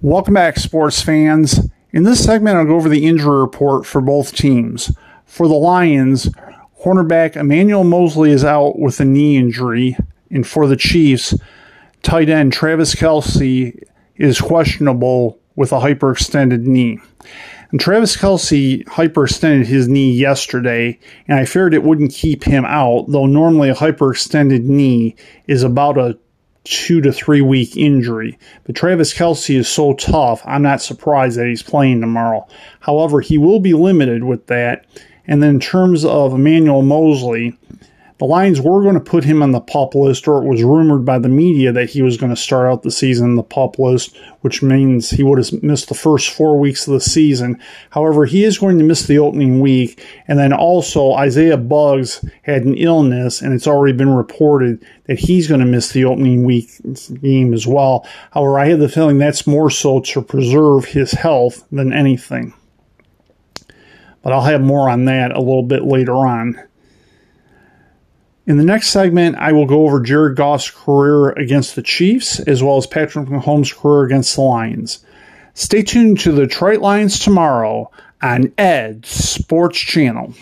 Welcome back, sports fans. In this segment, I'll go over the injury report for both teams. For the Lions, cornerback Emmanuel Moseley is out with a knee injury, and for the Chiefs, tight end Travis Kelce is questionable with a hyperextended knee. And Travis Kelce hyperextended his knee yesterday, and I feared it wouldn't keep him out, though normally a hyperextended knee is about a two to three week injury. But Travis Kelce is so tough, I'm not surprised that he's playing tomorrow. However, he will be limited with that. And then in terms of Emmanuel Moseley, the Lions were going to put him on the PUP list, or it was rumored by the media that he was going to start out the season on the PUP list, which means he would have missed the first four weeks of the season. However, he is going to miss the opening week. And then also, Isaiah Buggs had an illness, and it's already been reported that he's going to miss the opening week game as well. However, I have the feeling that's more so to preserve his health than anything. But I'll have more on that a little bit later on. In the next segment, I will go over Jared Goff's career against the Chiefs, as well as Patrick Mahomes' career against the Lions. Stay tuned to the Detroit Lions tomorrow on Ed Sports Channel.